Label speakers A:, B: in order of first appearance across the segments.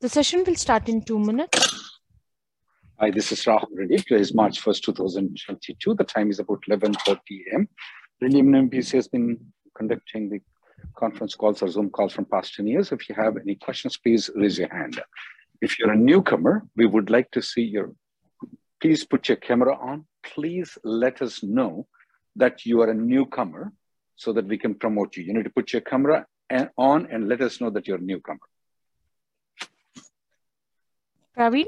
A: The session will start in two minutes.
B: Hi, this is Rahul Reddy. Today is March 1st, 2022. The time is about 11.30 a.m. Reddy MPC has been conducting the conference calls or Zoom calls from past 10 years. If you have any questions, please raise your hand. If you're a newcomer, we would like to see your, please put your camera on. Please let us know that you are a newcomer so that we can promote you. You need to put your camera eh, on and let us know that you're a newcomer.
A: Praveen?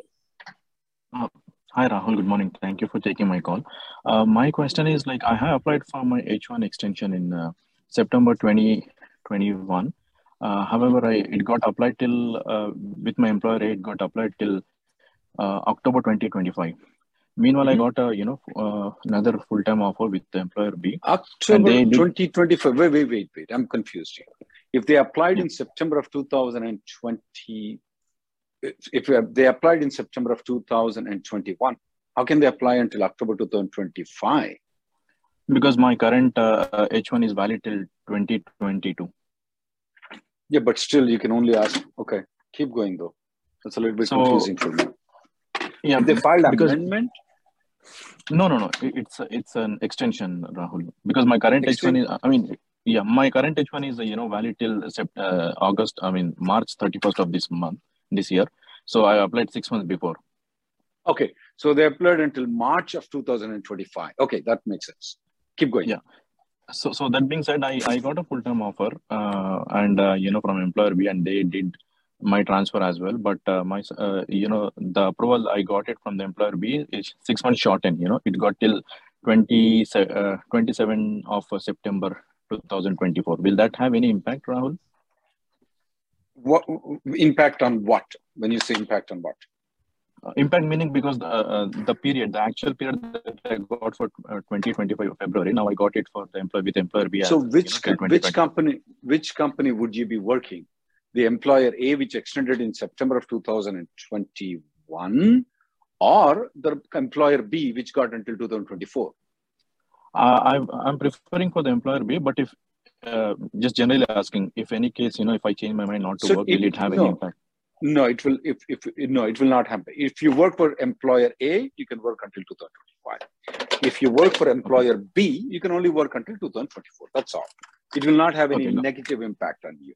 C: Uh, hi, Rahul. Good morning. Thank you for taking my call. Uh, my question is like I have applied for my H1 extension in uh, September 2021. Uh, however, I, it got applied till uh, with my employer. It got applied till uh, October 2025. Meanwhile, mm-hmm. I got a you know another full time offer with the employer B.
B: October 2025. Wait, wait, wait, wait. I'm confused here. If they applied in September of 2020 if they applied in September of 2021, how can they apply until October 2025?
C: Because my current uh, H1 is valid till 2022.
B: Yeah, but still, you can only ask. Okay, keep going though. That's a little bit so, confusing for me.
C: Yeah,
B: if they filed because, amendment.
C: No, no, no. It's it's an extension, Rahul. Because my current Extend- H1 is. I mean, yeah, my current H1 is you know valid till uh, August. I mean March 31st of this month this year. So I applied six months before.
B: Okay. So they applied until March of 2025. Okay, that makes sense. Keep going.
C: Yeah. So, so that being said, I, I got a full time offer, uh, and uh, you know from employer B, and they did my transfer as well. But uh, my uh, you know the approval I got it from the employer B is six months shortened. You know it got till 20, uh, 27 of September 2024. Will that have any impact, Rahul?
B: What impact on what? When you say impact on what?
C: Uh, impact meaning because the, uh, the period the actual period that i got for uh, 2025 february now i got it for the employee with employer b
B: so which you know, which company which company would you be working? The employer a which extended in september of 2021 or the employer b which got until 2024
C: uh, I'm preferring for the employer B, but if uh, just generally asking if any case you know if i change my mind not to so work will it have no, any impact?
B: No it will if, if no it will not happen if you work for employer a you can work until 2025 if you work for employer okay. b you can only work until 2024 that's all. It will not have any okay, negative impact on you.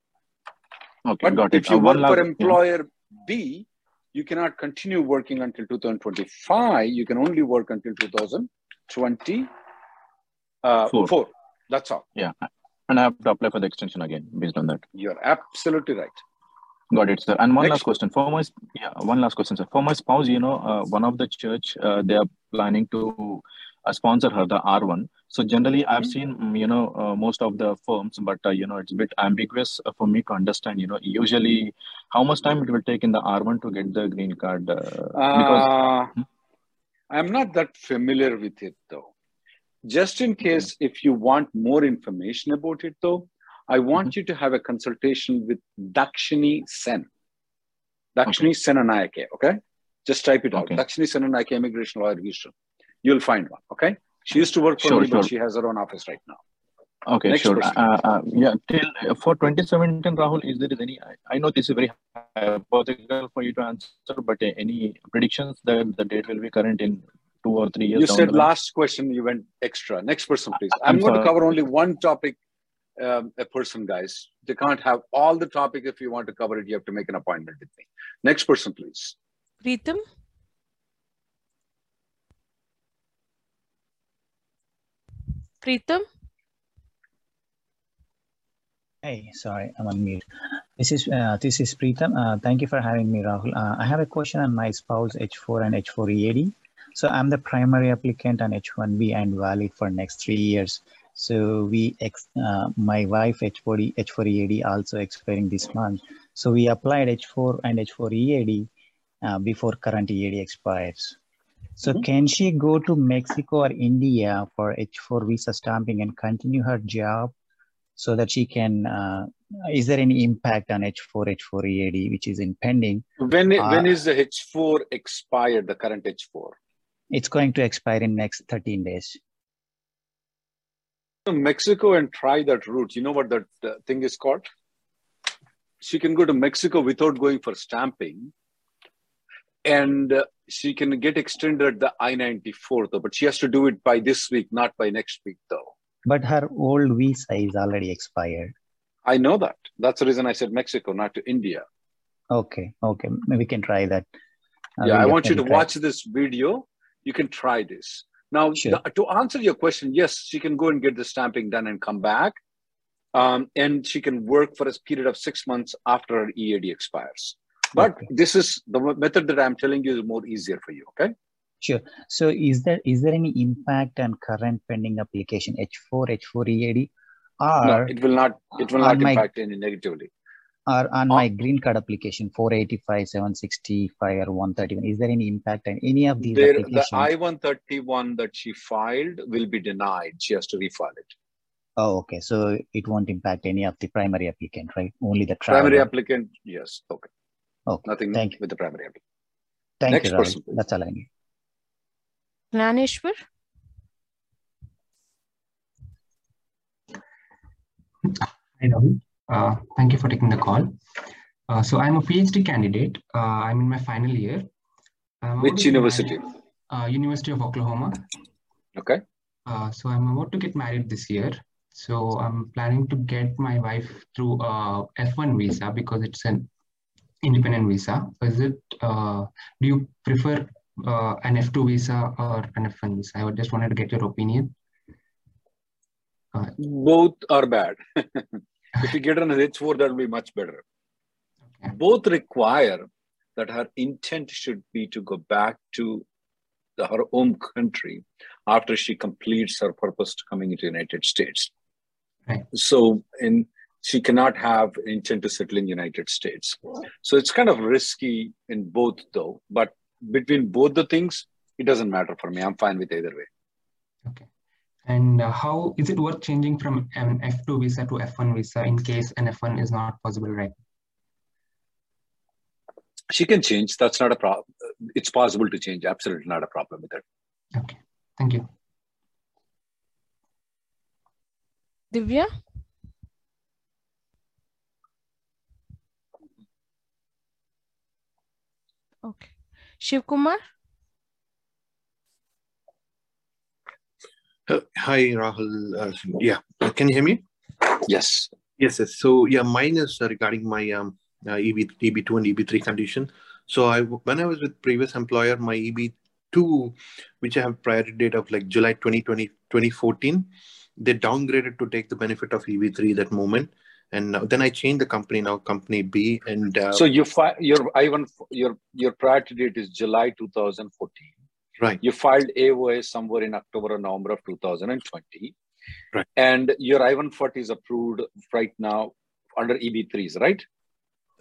C: Okay
B: but
C: got
B: if you uh, work for employer yeah. b you cannot continue working until 2025 you can only work until 2024 uh, that's all.
C: Yeah and I have to apply for the extension again based on that.
B: You're absolutely right.
C: Got it, sir. And one Next. last question for my yeah, one last question, sir. For my spouse, you know, uh, one of the church uh, they are planning to uh, sponsor her the R one. So generally, I've mm-hmm. seen mm, you know uh, most of the firms, but uh, you know it's a bit ambiguous for me to understand. You know, usually how much time it will take in the R one to get the green card? Uh,
B: because hmm? I'm not that familiar with it though. Just in case, if you want more information about it, though, I want mm-hmm. you to have a consultation with Dakshini Sen. Dakshini okay. Senanayake, okay? Just type it okay. out. Dakshini Senanayake, immigration lawyer, Houston. You'll find one, okay? She used to work for sure, me, sure. but she has her own office right now.
C: Okay, Next sure. Uh, uh, yeah, till uh, for 2017, Rahul, is there any? I, I know this is very hypothetical for you to answer, but uh, any predictions that the date will be current in two or three years.
B: You said last question, you went extra. Next person, please. I'm, I'm going to cover only one topic um, a person, guys. They can't have all the topic. If you want to cover it, you have to make an appointment with me. Next person, please.
A: Preetham. Preetham.
D: Hey, sorry, I'm on mute. This is uh, this is Preetham. Uh, thank you for having me, Rahul. Uh, I have a question on my spouse H4 and H4 EAD. So I'm the primary applicant on H1B and valid for next three years. So we, ex uh, my wife H4 H4 EAD also expiring this month. So we applied H4 and H4 EAD uh, before current EAD expires. So
B: Mhm.
D: can she go to Mexico or India for H4 visa stamping and continue her job so that she can, uh, is there any impact on H4, H4 EAD, which is impending?
B: When,
D: Uh,
B: when is the H4 expired, the current H4?
D: It's going to expire in next 13 days.
B: Mexico and try that route. You know what that uh, thing is called? She can go to Mexico without going for stamping, and uh, she can get extended the I 94 though, but she has to do it by this week, not by next week though.
D: But her old visa is already expired.
B: I know that. That's the reason I said Mexico, not to India.
D: Okay, okay, maybe we can try that. Uh,
B: yeah, I want you to
D: try.
B: watch this video. You can try this. Now,
D: Sure.
B: the- to answer your question, yes, she can go and get the stamping done and come back. Um, and she can work for a period of six months after her EAD expires. But
D: Okay.
B: this is the method that I'm telling you is more easier for you. Okay.
D: Sure. So is there is there any impact on current pending application H4, H4 EAD, or
B: no, it will not. It will not
D: my-
B: impact any negatively.
D: Or on
B: Uh,
D: my green card application 485, 765, or 131? Is there any impact on any of these
B: There, the? I-131 that she filed will be denied. She has to refile it.
D: oh, okay. So it won't impact any of the primary applicant, right? Only the traveler.
B: Primary applicant, yes. Okay.
D: Okay.
B: Nothing
D: Thank you.
B: with the primary applicant.
D: Thank
B: Next
D: you,
B: person, please.
D: That's all I need.
A: Gnaneshwar.
E: Hi, Rahul. Uh, thank you for taking the call. Uh, so I'm a PhD candidate. Uh, I'm in my final year. I'm
B: Which university?
E: married- Uh, University of Oklahoma.
B: Okay.
E: Uh, so I'm about to get married this year. So I'm planning to get my wife through a F1 visa because it's an independent visa. Is it? Uh, do you prefer uh, an F2 visa or an F1 visa? I just wanted to get your opinion.
B: Both are bad. if you get an H4, that will be much better. Both require that her intent should be to go back to the, her home country after she completes her purpose to coming into the United States.
E: Right.
B: So, in she cannot have intent to settle in United States. So it's kind of risky in both, though. But between both the things, it doesn't matter for me. I'm fine with either way.
E: Okay. And uh, how is it worth changing from an F2 visa to F1 visa in case an F1 is not possible right
B: She can change. That's not a problem. It's possible to change. Absolutely not a problem with it.
E: Okay. Thank you.
A: Divya. Okay. Shiv Kumar.
F: Uh, Hi, Rahul. Uh, yeah, can you hear me?
B: Yes.
F: Yes, yes. So yeah, mine is uh, regarding my um, uh, EB, EB2 and EB3 condition. So I, when I was with previous employer, my EB2, which I have priority date of like July 2020, 2014, they downgraded to take the benefit of EB3 that moment. And now, then I changed the company now, company B. And uh,
B: So you fi- your I-1 your your priority date is July 2014.
F: Right,
B: You filed AOA somewhere in October or November of 2020.
F: Right.
B: And your I-140 is approved right now under EB3s, right?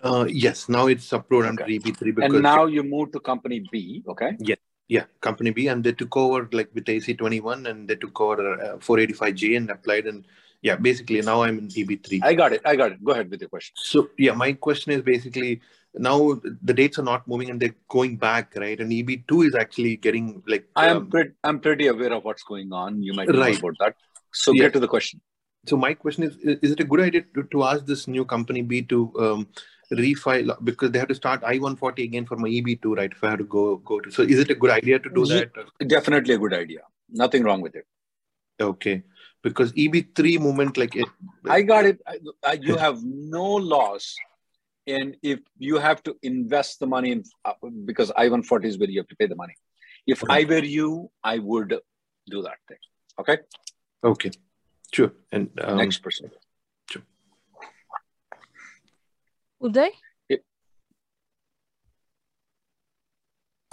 F: uh, yes, now it's approved under EB3 because
B: And now you move to company B, okay? Yes.
F: Yeah, company B, and they took over like with AC21, and they took over uh, 485J and applied, and yeah, basically now I'm in EB3.
B: I got it. I got it. Go ahead with your question.
F: so yeah, my question is basically now the dates are not moving and they're going back, right? And EB2 is actually getting like
B: I am
F: um,
B: pretty I'm pretty aware of what's going on. You might know
F: Right.
B: about that. So get to the question.
F: so my question is: Is it a good idea to, to ask this new company B to um, refile because they have to start I-140 again for my EB2, right? If I have to go go to, so is it a good idea to do that?
B: Definitely a good idea. Nothing wrong with it.
F: Okay, because EB3 movement like it.
B: I got it. I, you have no loss and if you have to invest the money in uh, because I-140 is where you have to pay the money. If I were you, I would do that thing. Okay.
F: Okay. Sure. And um,
B: Next person.
A: Sure uday?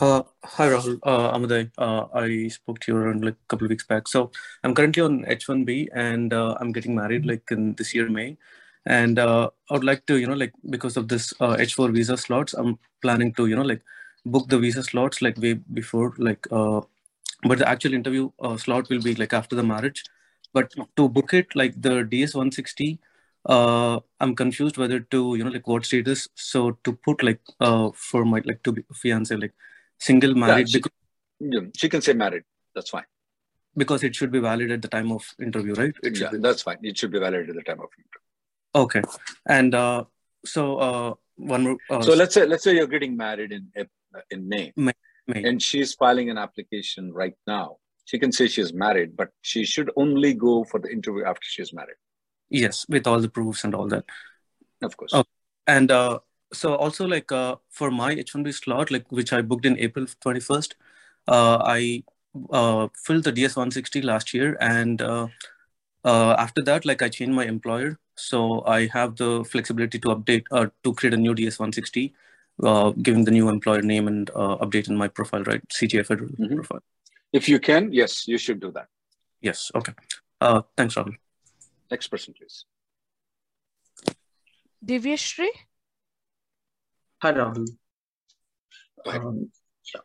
G: Uh, hi Rahul, uh, Amuday. Uh, I spoke to you around like a couple of weeks back. So I'm currently on H1B and uh, I'm getting married like in this year May. And uh, I would like to, you know, like because of this uh, H4 visa slots, I'm planning to, you know, like book the visa slots like way before, like, uh, but the actual interview uh, slot will be like after the marriage. But to book it, like the DS 160, uh, I'm confused whether to, you know, like what status. So to put like uh, for my like to be fiance, like single married
B: she-
G: because,
B: Yeah, She can say married. That's fine.
G: because it should be valid at the time of interview, right? It
B: Yeah,
G: be.
B: that's fine. It should be valid at the time of interview.
G: Okay. And uh, so uh, one more. Uh,
B: So let's say let's say you're getting married in in May,
G: May.
B: May, and she's filing an application right now. She can say she's married, but she should only go for the interview after she's married.
G: Yes, with all the proofs and all that.
B: Of course.
G: Oh. And uh, so also like uh, for my H1B slot, like which I booked in April 21st, uh, I uh, filled the DS160 last year. And uh, uh, after that, like I changed my employer. So I have the flexibility to update uh, to create a new DS160, uh, giving the new employer name and uh, update in my profile, right? CGI Federal
B: Mhm.
G: profile.
B: If you can, yes, you should do that.
G: Yes. Okay. Uh, thanks, Rahul.
B: Next person, please.
A: Divyashri?
H: Hi, Rahul. Um, yeah,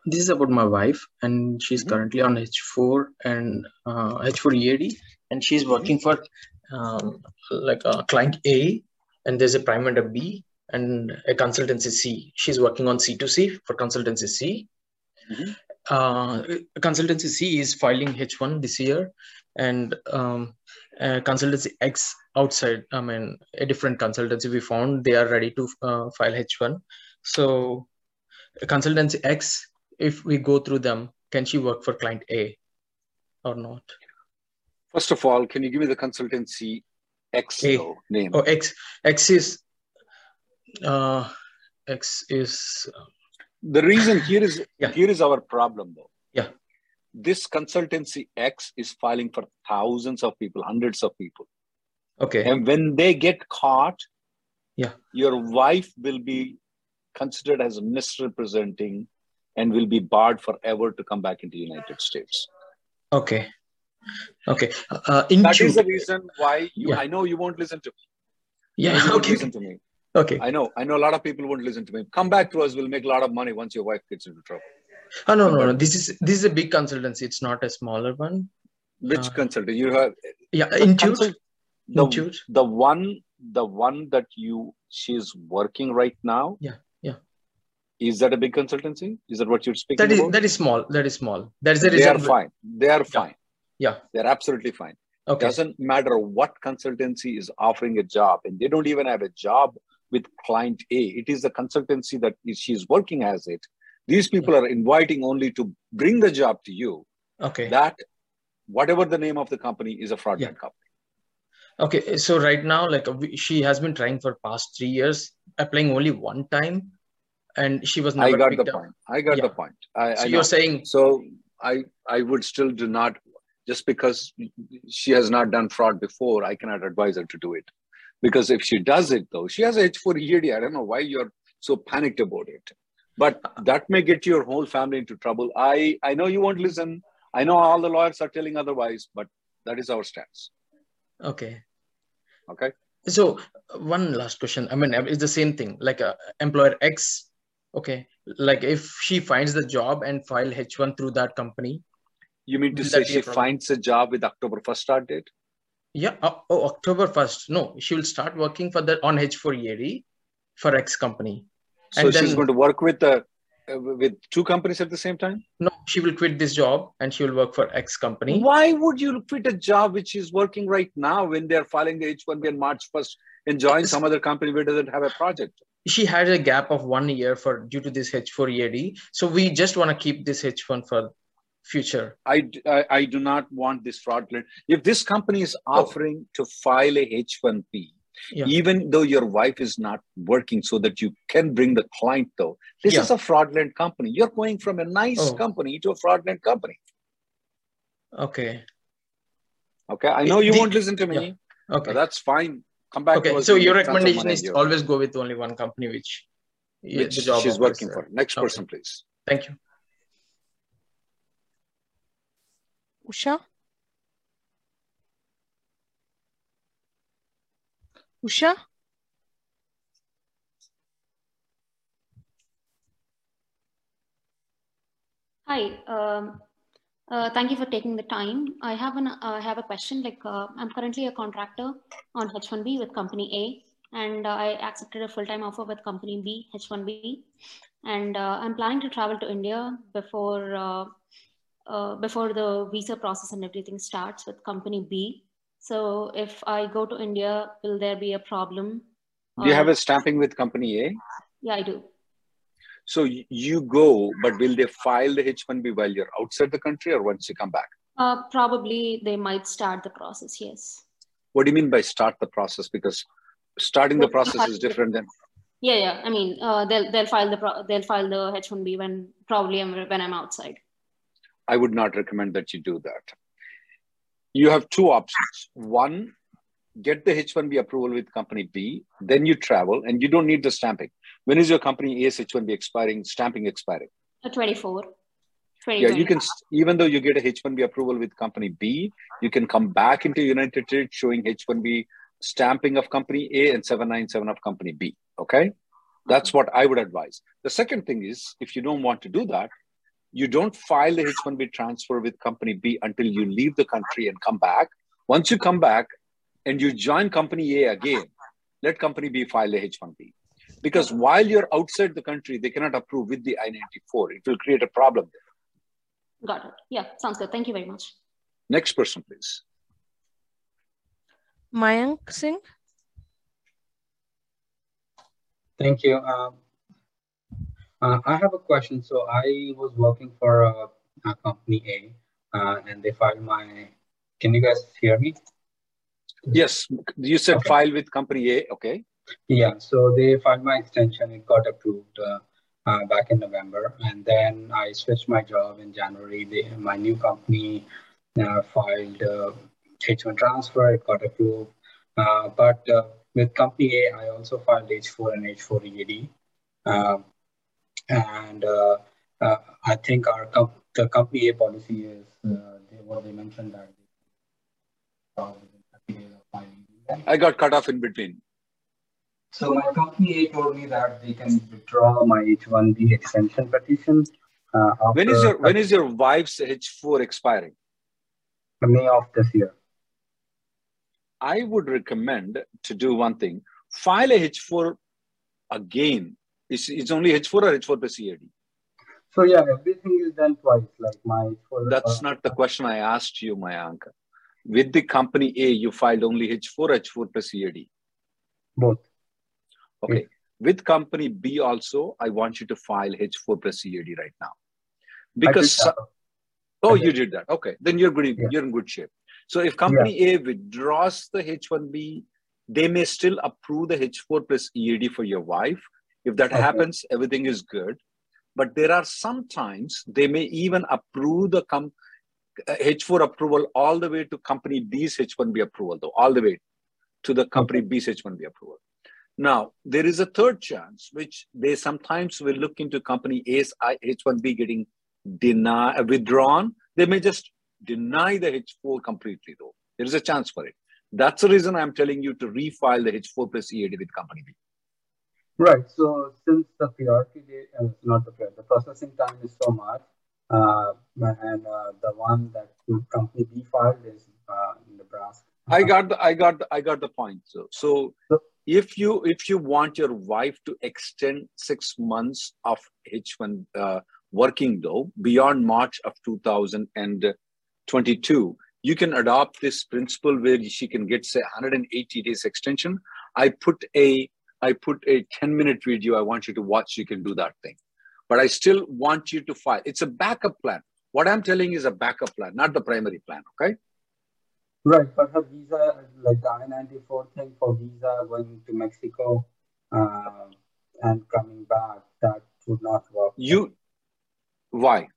H: this is about my wife, and she's
B: Mhm.
H: currently on H4 and uh, H4 EAD, and she's working for um, like a client A, and there's a prime vendor B, and a consultancy C. She's working on C2C for consultancy C.
B: Mhm.
H: Uh, consultancy C is filing H1 this year, and um, uh, consultancy X outside, I mean, a different consultancy we found, they are ready to uh, file H1. So consultancy X, if we go through them, can she work for client A or not?
B: First of all, can you give me the consultancy X
H: A.
B: though, name?
H: Oh, X, X is, uh, X is,
B: The reason here is
H: Yeah.
B: here is our problem though.
H: Yeah.
B: This consultancy X is filing for thousands of people, hundreds of people.
H: okay,
B: And when they get caught,
H: Yeah.
B: your wife will be considered as misrepresenting and will be barred forever to come back into the United States.
H: okay, okay. Uh, in
B: That is the reason why you,
H: Yeah.
B: I know you won't listen to me.
H: yeah,
B: You
H: okay,
B: listen to me.
H: okay.
B: I know. I know a lot of people won't listen to me. Come back to us. We'll make a lot of money once your wife gets into trouble.
H: Oh, no, no, no. This is this is a big consultancy. It's not a smaller one.
B: Which
H: Uh,
B: consultant? You have
H: Yeah, Intuit.
B: consult- the,
H: Intuit.
B: the one the one that you she's working right now.
H: Yeah.
B: Is that a big consultancy? Is that what you're speaking
H: That is
B: about?
H: that is small. That is small. That is the
B: they
H: reason.
B: are fine. They are fine.
H: Yeah.
B: They're absolutely fine.
H: Okay.
B: Doesn't matter what consultancy is offering a job, and they don't even have a job with client A. It is the consultancy that is, she's working as it. These people are inviting only to bring the job to you.
H: Okay.
B: That whatever the name of the company is a fraudulent company.
H: Okay. So right now, like she has been trying for past three years, applying only one time, and she was
B: not.
H: I
B: got the
H: up.
B: point. I got
H: Yeah.
B: the point. I,
H: So
B: I
H: you're saying
B: So I I would still do not just because she has not done fraud before, I cannot advise her to do it. Because if she does it though, she has a H4 EAD. I don't know why you're so panicked about it. But that may get your whole family into trouble. I I know you won't listen. I know all the lawyers are telling otherwise, but that is our stance.
H: okay.
B: Okay.
H: So one last question. I mean, it's the same thing. Like uh, employer X. Okay. Like if she finds the job and file H1 through that company.
B: You mean to say she
H: problem?
B: finds a job with October 1st start date?
H: Yeah. Oh, oh, October 1st. No, she will start working for the on H4 EAD for X company.
B: So
H: And
B: she's going to work with uh, uh, with two companies at the same time?
H: No, she will quit this job and she will work for X company.
B: Why would you quit a job which is working right now when they're filing the H1B on March 1st and join some other company where doesn't have a project?
H: She had a gap of one year for due to this H4 EAD. So we just want to keep this H1 for future.
B: I I do not want this fraudulent. If this company is
H: Oh.
B: offering to file a H1B
H: Yeah.
B: even though your wife is not working so that you can bring the client though this
H: Yeah.
B: is a fraudulent company you're going from a nice
H: Oh.
B: company to a fraudulent company
H: Okay.
B: okay i know you
H: The-
B: won't listen to me
H: yeah.
B: but
H: Okay.
B: that's fine come back
H: Okay. So your recommendation is
B: your-
H: always go with only one company, which,
B: which
H: the job
B: she's working for next
H: okay.
B: person please
H: Thank you.
A: Usha? Usha?
I: Hi. Um, uh, thank you for taking the time. I have an uh, I have a question. Like uh, I'm currently a contractor on H1B with company A, and uh, I accepted a full-time offer with company B, H1B, and uh, I'm planning to travel to India before uh, uh, before the visa process and everything starts with company B. So if I go to India, will there be a problem?
B: do you have a stamping with company a
I: Yeah, I do.
B: So you go but will they file the h1b while you're outside the country or once you come back
I: Uh, probably they might start the process. Yes.
B: what do you mean by start the process because starting the process is different than
I: Yeah, yeah. I mean, uh, they'll they'll file the pro- they'll file the H one B when probably I'm, when I'm outside.
B: I would not recommend that you do that. You have two options. One, get the H1B approval with company B, then you travel and you don't need the stamping. When is your company A's H1B expiring, stamping expiring?
I: Uh, 24. 20,
B: Yeah, you can, even though you get a H1B approval with company B, you can come back into United States showing H1B stamping of company A and 797 of company B. Okay. That's what I would advise. The second thing is if you don't want to do that, you don't file the H1B transfer with company B until you leave the country and come back. Once you come back and you join company A again, let company B file the H1B. Because while you're outside the country, they cannot approve with the I 94. It will create a problem.
I: Got it. Yeah, sounds good. Thank you very much.
B: Next person, please.
A: Mayank Singh?
J: Thank you. Um, uh, I have a question. So I was working for a, a company A, uh, and they filed my. Can you guys hear me?
B: Yes, you said
J: Okay.
B: file with company A. Okay.
J: Yeah. So they filed my extension. It got approved uh, uh, back in November, and then I switched my job in January. They, my new company uh, filed uh, H1 transfer. It got approved, uh, but uh, with company A, I also filed H4 and H4 EAD. Um, and uh, uh, I think our comp- the company A policy is uh, they, what they mentioned that uh, within 30 days of filing.
B: I got cut off in between.
J: So my company A told me that they can withdraw my H1B extension petition. Uh,
B: When is your when is your wife's H4 expiring?
J: May of this year?
B: I would recommend to do one thing. File a H4 again. It's, it's only H4 or H4 plus EAD.
J: So yeah, everything is done twice. Like my H4.
B: That's
J: uh,
B: not the question I asked you, Mayank. With the company A, you filed only H4, H4 plus EAD.
J: both.
B: Okay. With company B also, I want you to file H4 plus EAD right now. Because oh, you did that. Okay, then you're good.
J: Yeah.
B: You're in good shape. So if company A withdraws the H1B, they may still approve the H4 plus EAD for your wife. If that
J: Okay.
B: happens, everything is good. But there are sometimes they may even approve the com- uh, H4 approval all the way to company B's H1B approval, though, all the way to the company B's H1B approval. Now, there is a third chance, which they sometimes will look into company A's I- H1B getting deny, withdrawn. They may just deny the H4 completely, though. There is a chance for it. That's the reason I'm telling you to refile the H4 plus EAD with company B.
J: Right. So since the priority date, uh, not the the processing time is so much, uh, and uh, the one that company B filed is uh, in Nebraska.
B: I got the, I got the, I got the point. So, so if you if you want your wife to extend six months of H1 uh, working though beyond March of 2022, you can adopt this principle where she can get say 180 days extension. I put a I put a 10 minute video. I want you to watch. You can do that thing, but I still want you to file. It's a backup plan. What I'm telling is a backup plan, not the primary plan. Okay.
J: Right, but her visa, like the I-94 thing for visa going to Mexico uh, and coming back, that would not work.
B: You, why?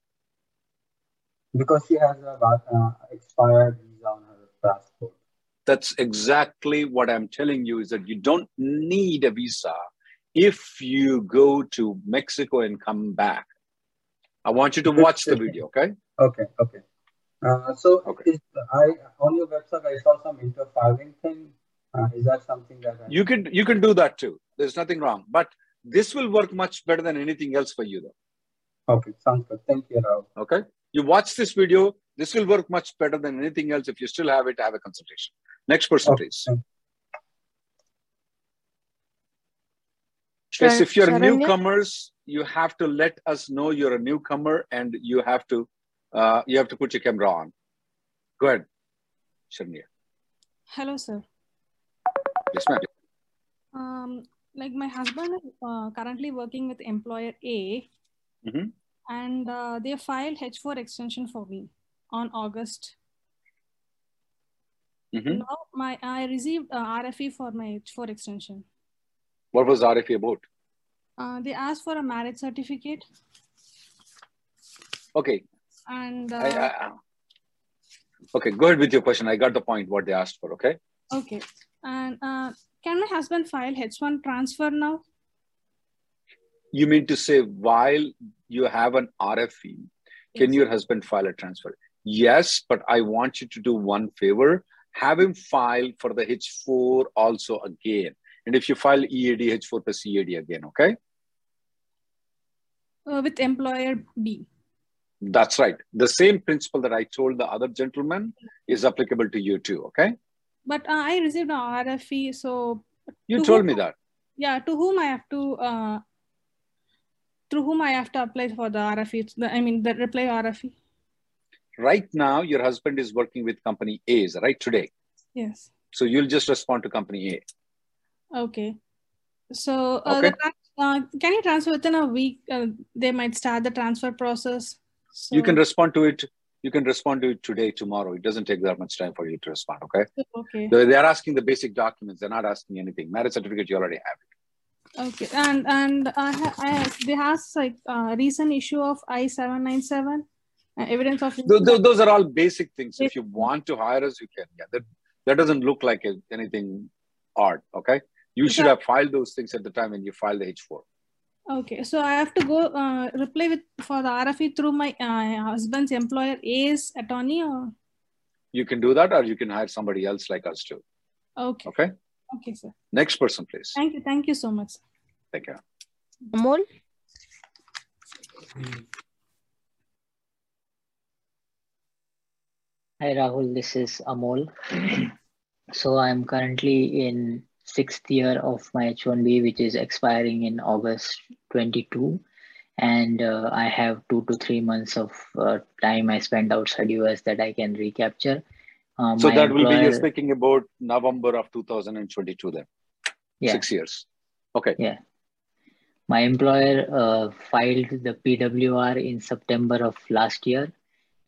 J: Because she has a uh, expired visa on her passport.
B: That's exactly what I'm telling you is that you don't need a visa if you go to Mexico and come back. I want you to watch the video, okay?
J: Okay, okay. Uh, so okay. Is, I on your website I saw some interfiling thing. Uh, is that something that I
B: you can you can do that too? There's nothing wrong, but this will work much better than anything else for you, though.
J: Okay, sounds good. Thank you, Rahul.
B: Okay, you watch this video. This will work much better than anything else. If you still have it, have a consultation. Next person, okay. please. Yes, if you're Sharanya? newcomers, you have to let us know you're a newcomer and you have to uh, you have to put your camera on. Go ahead, Sharanya.
K: Hello, sir.
B: Yes, ma'am.
K: Um, like my husband is uh, currently working with employer A,
B: mm-hmm.
K: and uh, they filed H4 extension for me on August.
B: Mm-hmm.
K: Now my I received RFE for my H4 extension.
B: What was RFE about?
K: Uh, they asked for a marriage certificate.
B: Okay.
K: And
B: I, I, uh, okay, go ahead with your question. I got the point. What they asked for. Okay.
K: Okay. And uh, can my husband file H1 transfer now?
B: You mean to say while you have an RFE, can your husband file a transfer? Yes, but I want you to do one favor. Have him file for the H4 also again. And if you file EAD, H4 plus EAD again, okay?
K: Uh, with employer B.
B: That's right. The same principle that I told the other gentleman is applicable to you too, okay?
K: But uh, I received an RFE, so.
B: You told me that.
K: Yeah, to whom I have to, uh, through whom I have to apply for the RFE, the, I mean, the reply RFE?
B: Right now, your husband is working with company A's, right, today?
K: Yes.
B: So you'll just respond to company
K: A. Okay. So uh, okay. The, uh, can you transfer within a week? Uh, they might start the transfer process.
B: So... You can respond to it you can respond to it today, tomorrow. It doesn't take that much time for you to respond. Okay.
K: Okay.
B: They, are asking the basic documents. They're not asking anything. Marriage certificate, you already have
K: it. Okay. And and I, I they have like uh, recent issue of I seven nine seven uh, evidence of.
B: Those, those, are all basic things. If you want to hire us, you can. Yeah. That that doesn't look like anything odd. Okay. You should have filed those things at the time when you filed the H four.
K: Okay, so I have to go uh, reply with for the RFE through my uh, husband's employer A's attorney, or
B: you can do that, or you can hire somebody else like us too.
K: Okay.
B: Okay.
K: Okay, sir.
B: Next person, please.
K: Thank you. Thank you so much.
B: Thank you.
A: Amol.
L: Hi Rahul, this is Amol. so I'm currently in sixth year of my H1B, which is expiring in August 22. And uh, I have two to three months of uh, time I spent outside US that I can recapture.
B: Um, so that employer, will be you're speaking about November of 2022 then.
L: Yeah.
B: Six years. Okay.
L: Yeah. My employer uh, filed the PWR in September of last year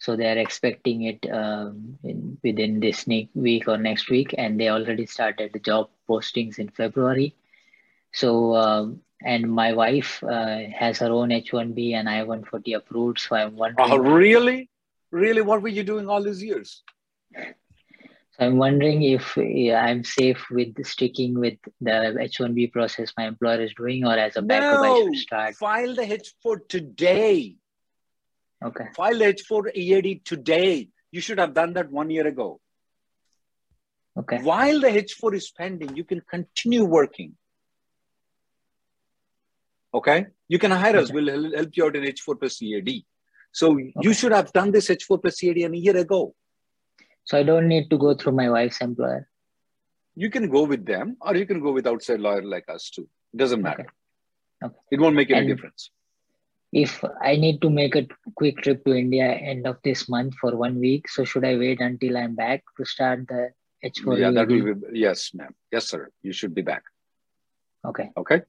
L: so they are expecting it um, in, within this week or next week and they already started the job postings in february. So um, and my wife uh, has her own h1b and i-140 approved so i'm wondering
B: oh really? Really? What were you doing all these years?
L: So i'm wondering if yeah, i'm safe with sticking with the h1b process my employer is doing or as a backup
B: no,
L: i should start.
B: File the h4 today
L: Okay.
B: File H4 EAD today. You should have done that one year ago.
L: Okay.
B: While the H4 is pending, you can continue working. Okay. You can hire okay. us. We'll help you out in H4 plus EAD. So okay. you should have done this H4 plus EAD a year ago.
L: So I don't need to go through my wife's employer.
B: You can go with them, or you can go with outside lawyer like us too. It doesn't matter.
L: Okay.
B: It won't make any and, difference
L: if I need to make a quick trip to India end of this month for one week, so should I wait until I'm back to start the H4?
B: Yeah, that will be yes, ma'am. Yes, sir. You should be back.
L: Okay.
B: Okay.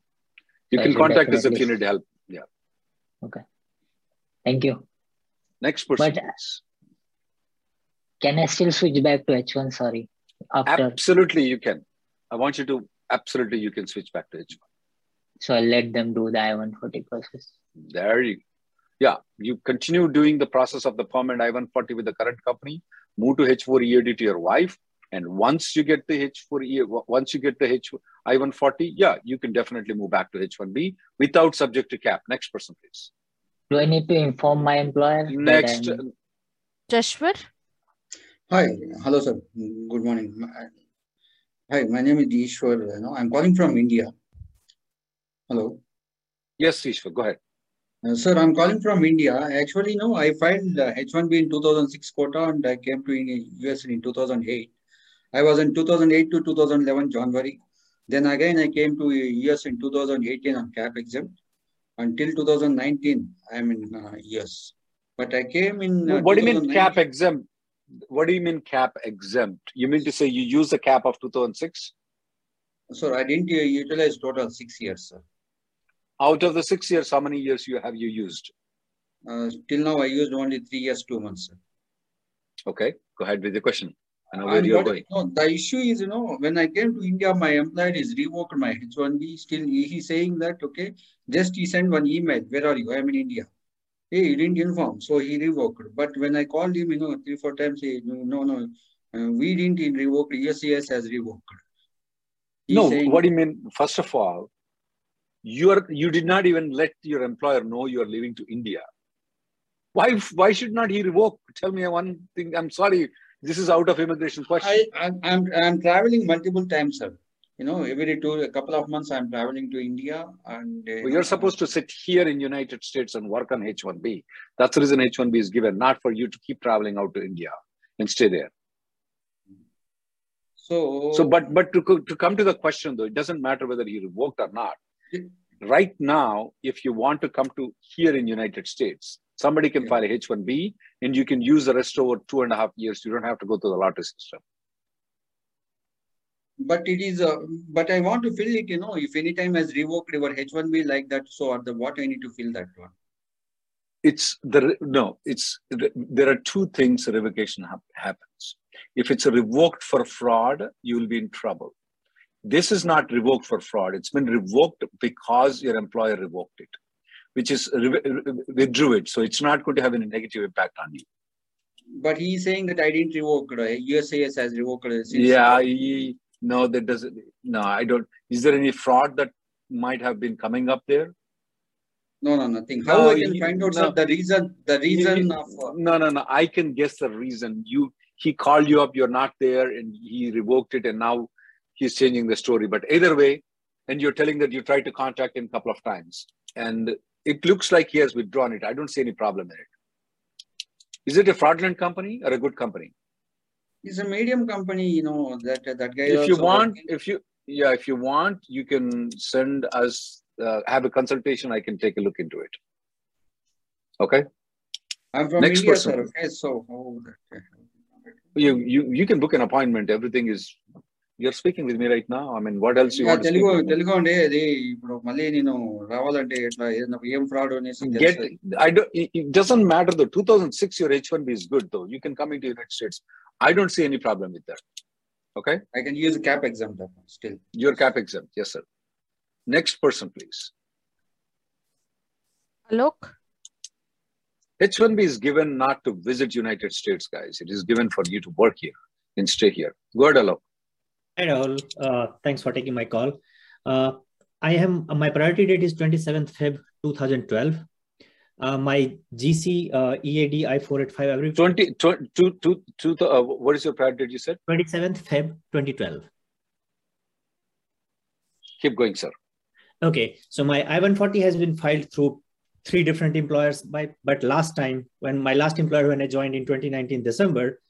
B: You so can contact us if you need help. Yeah.
L: Okay. Thank you.
B: Next person. But, uh,
L: Can I still switch back to H1? Sorry.
B: After... Absolutely, you can. I want you to, absolutely, you can switch back to H1.
L: So I'll let them do the I-140 process.
B: There you Yeah, you continue doing the process of the permanent I-140 with the current company, move to H4 EAD to your wife, and once you get the h4e once you get the H I-140, yeah, you can definitely move back to H1B without subject to cap. Next person, please.
L: Do I need to inform my employer?
B: Next.
A: Uh, Jashwar.
M: Hi, hello, sir. Good morning. Uh, hi, my name is Ishwar. You know, I'm calling from India. Hello.
B: Yes, Ishwar, go ahead.
M: Uh, sir, I'm calling from India. Actually, no, I filed uh, H1B in 2006 quota and I came to US in 2008. I was in 2008 to 2011 January. Then again, I came to US in 2018 on cap exempt. Until 2019, I'm in uh, US. But I came in.
B: Uh, what do you mean cap exempt? What do you mean cap exempt? You mean to say you use the cap of 2006?
M: Sir, I didn't utilize total six years, sir.
B: Out of the six years, how many years you have you used?
M: Uh, till now, I used only three years, two months, sir.
B: Okay, go ahead with the question. I know where you're going.
M: You know, the issue is, you know, when I came to India, my employer is revoked my H1B. Still, he's saying that, okay, just he sent one email. Where are you? I'm in India. Hey, he didn't inform. So he revoked. But when I called him, you know, three, four times, he, no, no, uh, we didn't revoke. Yes, yes, has revoked.
B: He's no, saying, what do you mean? First of all, you are you did not even let your employer know you are leaving to India. Why why should not he revoke? Tell me one thing. I'm sorry, this is out of immigration question.
M: I, I'm, I'm, I'm traveling multiple times, sir. You know, every two, a couple of months, I'm traveling to India. and uh,
B: well, You're supposed to sit here in United States and work on H-1B. That's the reason H-1B is given, not for you to keep traveling out to India and stay there.
M: So,
B: so but but to, to come to the question though, it doesn't matter whether he revoked or not. Right now, if you want to come to here in United States, Somebody can yeah. file a H1B and you can use the rest over two and a half years. You don't have to go through the lottery system.
M: But it is, uh, but I want to fill it, you know, if any time has revoked your H1B like that, so the what I need to fill that one?
B: It's the, no, it's, there are two things revocation ha happens. If it's revoked for fraud, you will be in trouble. This is not revoked for fraud. It's been revoked because your employer revoked it which is withdrew it. So it's not going to have any negative impact on you.
M: But he's saying that I didn't revoke. Right? USCIS has revoked it.
B: Yeah, he, no, that doesn't. No, I don't. Is there any fraud that might have been coming up there?
M: No, no, nothing. How no, I can find out no, the reason? The reason he, of uh,
B: no, no, no. I can guess the reason. You he called you up. You're not there, and he revoked it, and now he's changing the story. But either way, and you're telling that you tried to contact him a couple of times, and it looks like he has withdrawn it. I don't see any problem in it. Is it a fraudulent company or a good company?
M: It's a medium company, you know, that that guy.
B: If you want, working. if you yeah, if you want, you can send us uh, have a consultation. I can take a look into it. Okay.
M: I'm from Next India, person. sir. Okay, so oh,
B: you you you can book an appointment. Everything is you're speaking with me right now. I mean, what else you want
M: Telugu Telugu అండి అది ఇప్పుడు మళ్ళీ నేను రావాలంటే ఎట్లా ఏం fraud అనేసి
B: get I don't it doesn't matter though 2006 your H1B is good though you can come into United States I don't see any problem with that okay
M: I can use cap exempt still
B: your cap exempt yes sir next person please
A: Alok
B: H1B is given not to visit United States guys it is given for you to work here and stay here go ahead Alok
N: Hi, Rahul. Uh, thanks for taking my call. Uh, I am uh, my priority date is 27th Feb 2012. Uh, my GC uh, EAD I485 every
B: 20, 20 to, to, to the, uh, what is your priority date you said?
N: 27th Feb 2012.
B: Keep going, sir.
N: Okay, so my I-140 has been filed through three different employers. By, but last time, when my last employer, when I joined in 2019 December,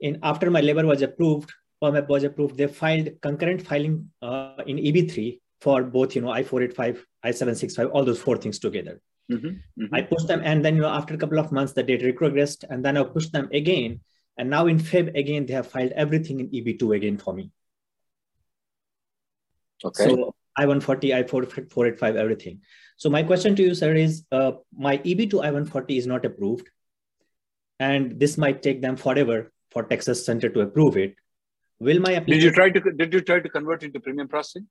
N: in after my labor was approved, permap was approved, they filed concurrent filing uh, in EB3 for both, you know, I-485, I-765, all those four things together. Mm-hmm, mm-hmm. I pushed them, and then, you know, after a couple of months, the data regressed, and then I pushed them again. And now in Feb, again, they have filed everything in EB2 again for me.
B: Okay.
N: So I-140, I-485, everything. So my question to you, sir, is uh, my EB2 I-140 is not approved. And this might take them forever for Texas Center to approve it. Will my
B: application... Did you try to did you try to convert into premium processing?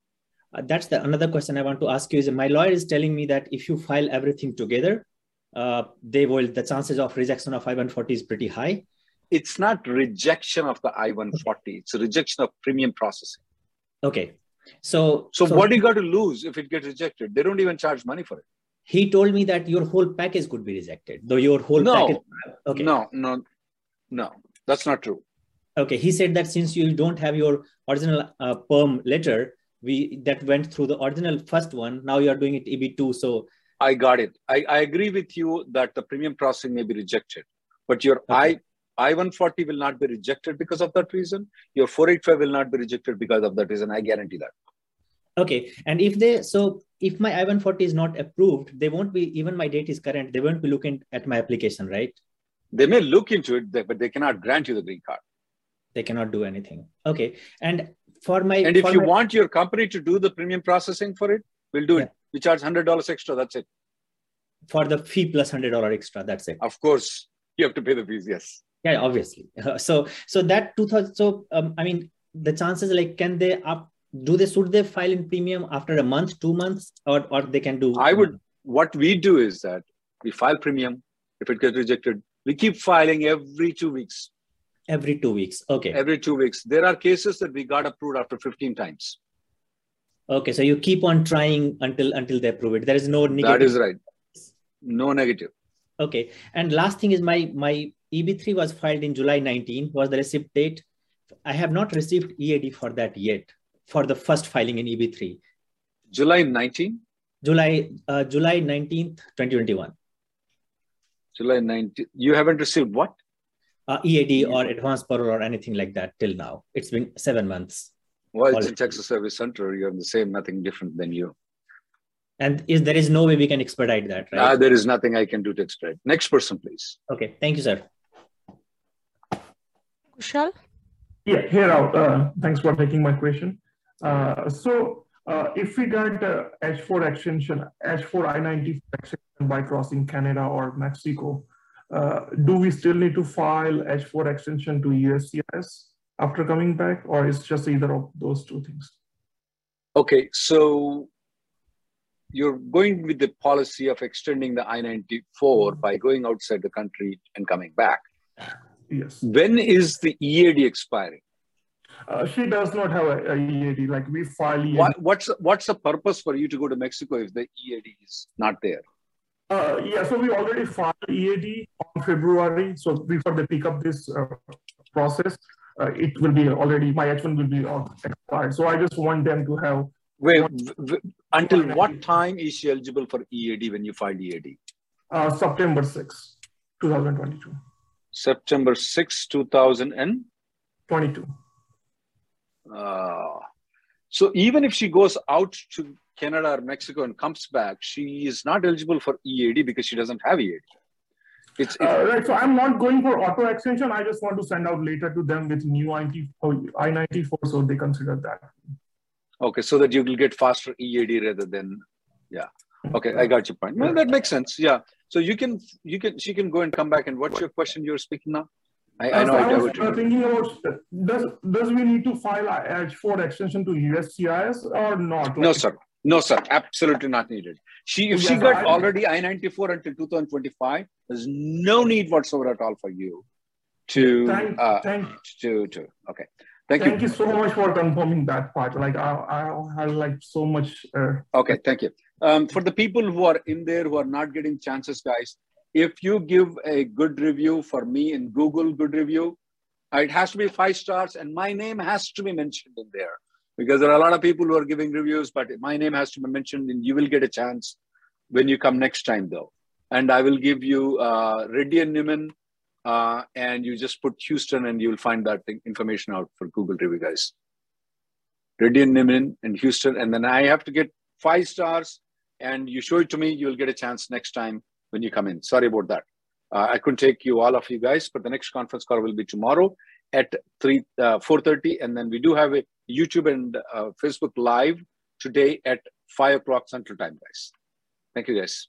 N: Uh, that's the another question I want to ask you is my lawyer is telling me that if you file everything together, uh, they will the chances of rejection of I-140 is pretty high.
B: It's not rejection of the I-140; it's a rejection of premium processing.
N: Okay, so
B: so, so what do you got to lose if it gets rejected? They don't even charge money for it.
N: He told me that your whole package could be rejected, though your whole
B: no,
N: package.
B: Okay. No, no, no, that's not true.
N: Okay, he said that since you don't have your original uh, perm letter, we that went through the original first one. Now you are doing it EB2. So
B: I got it. I, I agree with you that the premium processing may be rejected, but your okay. I I-140 will not be rejected because of that reason. Your 485 will not be rejected because of that reason. I guarantee that.
N: Okay. And if they, so if my I-140 is not approved, they won't be, even my date is current, they won't be looking at my application, right?
B: They may look into it, but they cannot grant you the green card.
N: They cannot do anything. Okay. And for my
B: and if you
N: my...
B: want your company to do the premium processing for it we'll do yeah. it we charge $100 extra that's it.
N: For the fee plus $100 extra that's it.
B: Of course you have to pay the fees yes.
N: Yeah obviously. So so that 2000 so um, i mean the chances like can they up do they should they file in premium after a month two months or or they can do?
B: I would what we do is that we file premium. If it gets rejected we keep filing every two weeks
N: Every two weeks. Okay.
B: Every two weeks. There are cases that we got approved after 15 times.
N: Okay. So you keep on trying until until they approve it. There is no
B: negative. That is right. No negative.
N: Okay. And last thing is my my EB3 was filed in July 19 was the receipt date. I have not received EAD for that yet for the first filing in EB3.
B: July 19?
N: July uh, July 19th, 2021.
B: July 19th. You haven't received what?
N: Uh, EAD or advanced parole or anything like that till now. It's been seven months.
B: Well, it's a Texas Service Center. You're the same, nothing different than you.
N: And is there is no way we can expedite that, right?
B: Uh, there is nothing I can do to expedite. Next person, please.
N: Okay, thank you, sir.
A: Kushal?
O: Yeah, here out. Uh, thanks for taking my question. Uh, so uh, if we got uh, H4 extension, H4 I-90 extension by crossing Canada or Mexico, uh, do we still need to file H4 extension to USCIS after coming back, or is just either of those two things?
B: Okay, so you're going with the policy of extending the I-94 by going outside the country and coming back.
O: Yes.
B: When is the EAD expiring?
O: Uh, she does not have a, a, EAD. Like we file EAD.
B: What, what's what's the purpose for you to go to Mexico if the EAD is not there?
O: Uh, yeah, so we already filed EAD on February. So before they pick up this uh, process, uh, it will be already, my H1 will be expired. So I just want them to have.
B: Wait, until what time is she eligible for EAD when you filed EAD?
O: Uh, September 6, 2022.
B: September 6, 2022. Uh, so even if she goes out to Canada or Mexico and comes back, she is not eligible for EAD because she doesn't have EAD.
O: It's, uh, right. So I'm not going for auto extension. I just want to send out later to them with new I-94, so they consider that.
B: Okay, so that you will get faster EAD rather than, yeah. Okay, I got your point. Well, that makes sense. Yeah. So you can, you can, she can go and come back. And what's your question you're speaking now? I, I know
O: so I was uh, thinking about does does we need to file H4 extension to USCIS or not? Like,
B: no, sir. No, sir, absolutely not needed. She, if she got already I-94 until 2025, there's no need whatsoever at all for you to, thank, uh, thank, to, to, okay.
O: Thank, you. thank you. you so much for confirming that part. Like I, I have like so much. Uh,
B: okay, thank you. Um, for the people who are in there who are not getting chances, guys, if you give a good review for me in Google, good review, it has to be five stars and my name has to be mentioned in there because there are a lot of people who are giving reviews, but my name has to be mentioned and you will get a chance when you come next time though. And I will give you uh, Reddy and Neumann uh, and you just put Houston and you'll find that information out for Google review guys. Reddy and Neumann and Houston. And then I have to get five stars and you show it to me, you'll get a chance next time when you come in. Sorry about that. Uh, I couldn't take you all of you guys, but the next conference call will be tomorrow at 3 uh, 4.30 and then we do have a youtube and uh, facebook live today at 5 o'clock central time guys. Thank you guys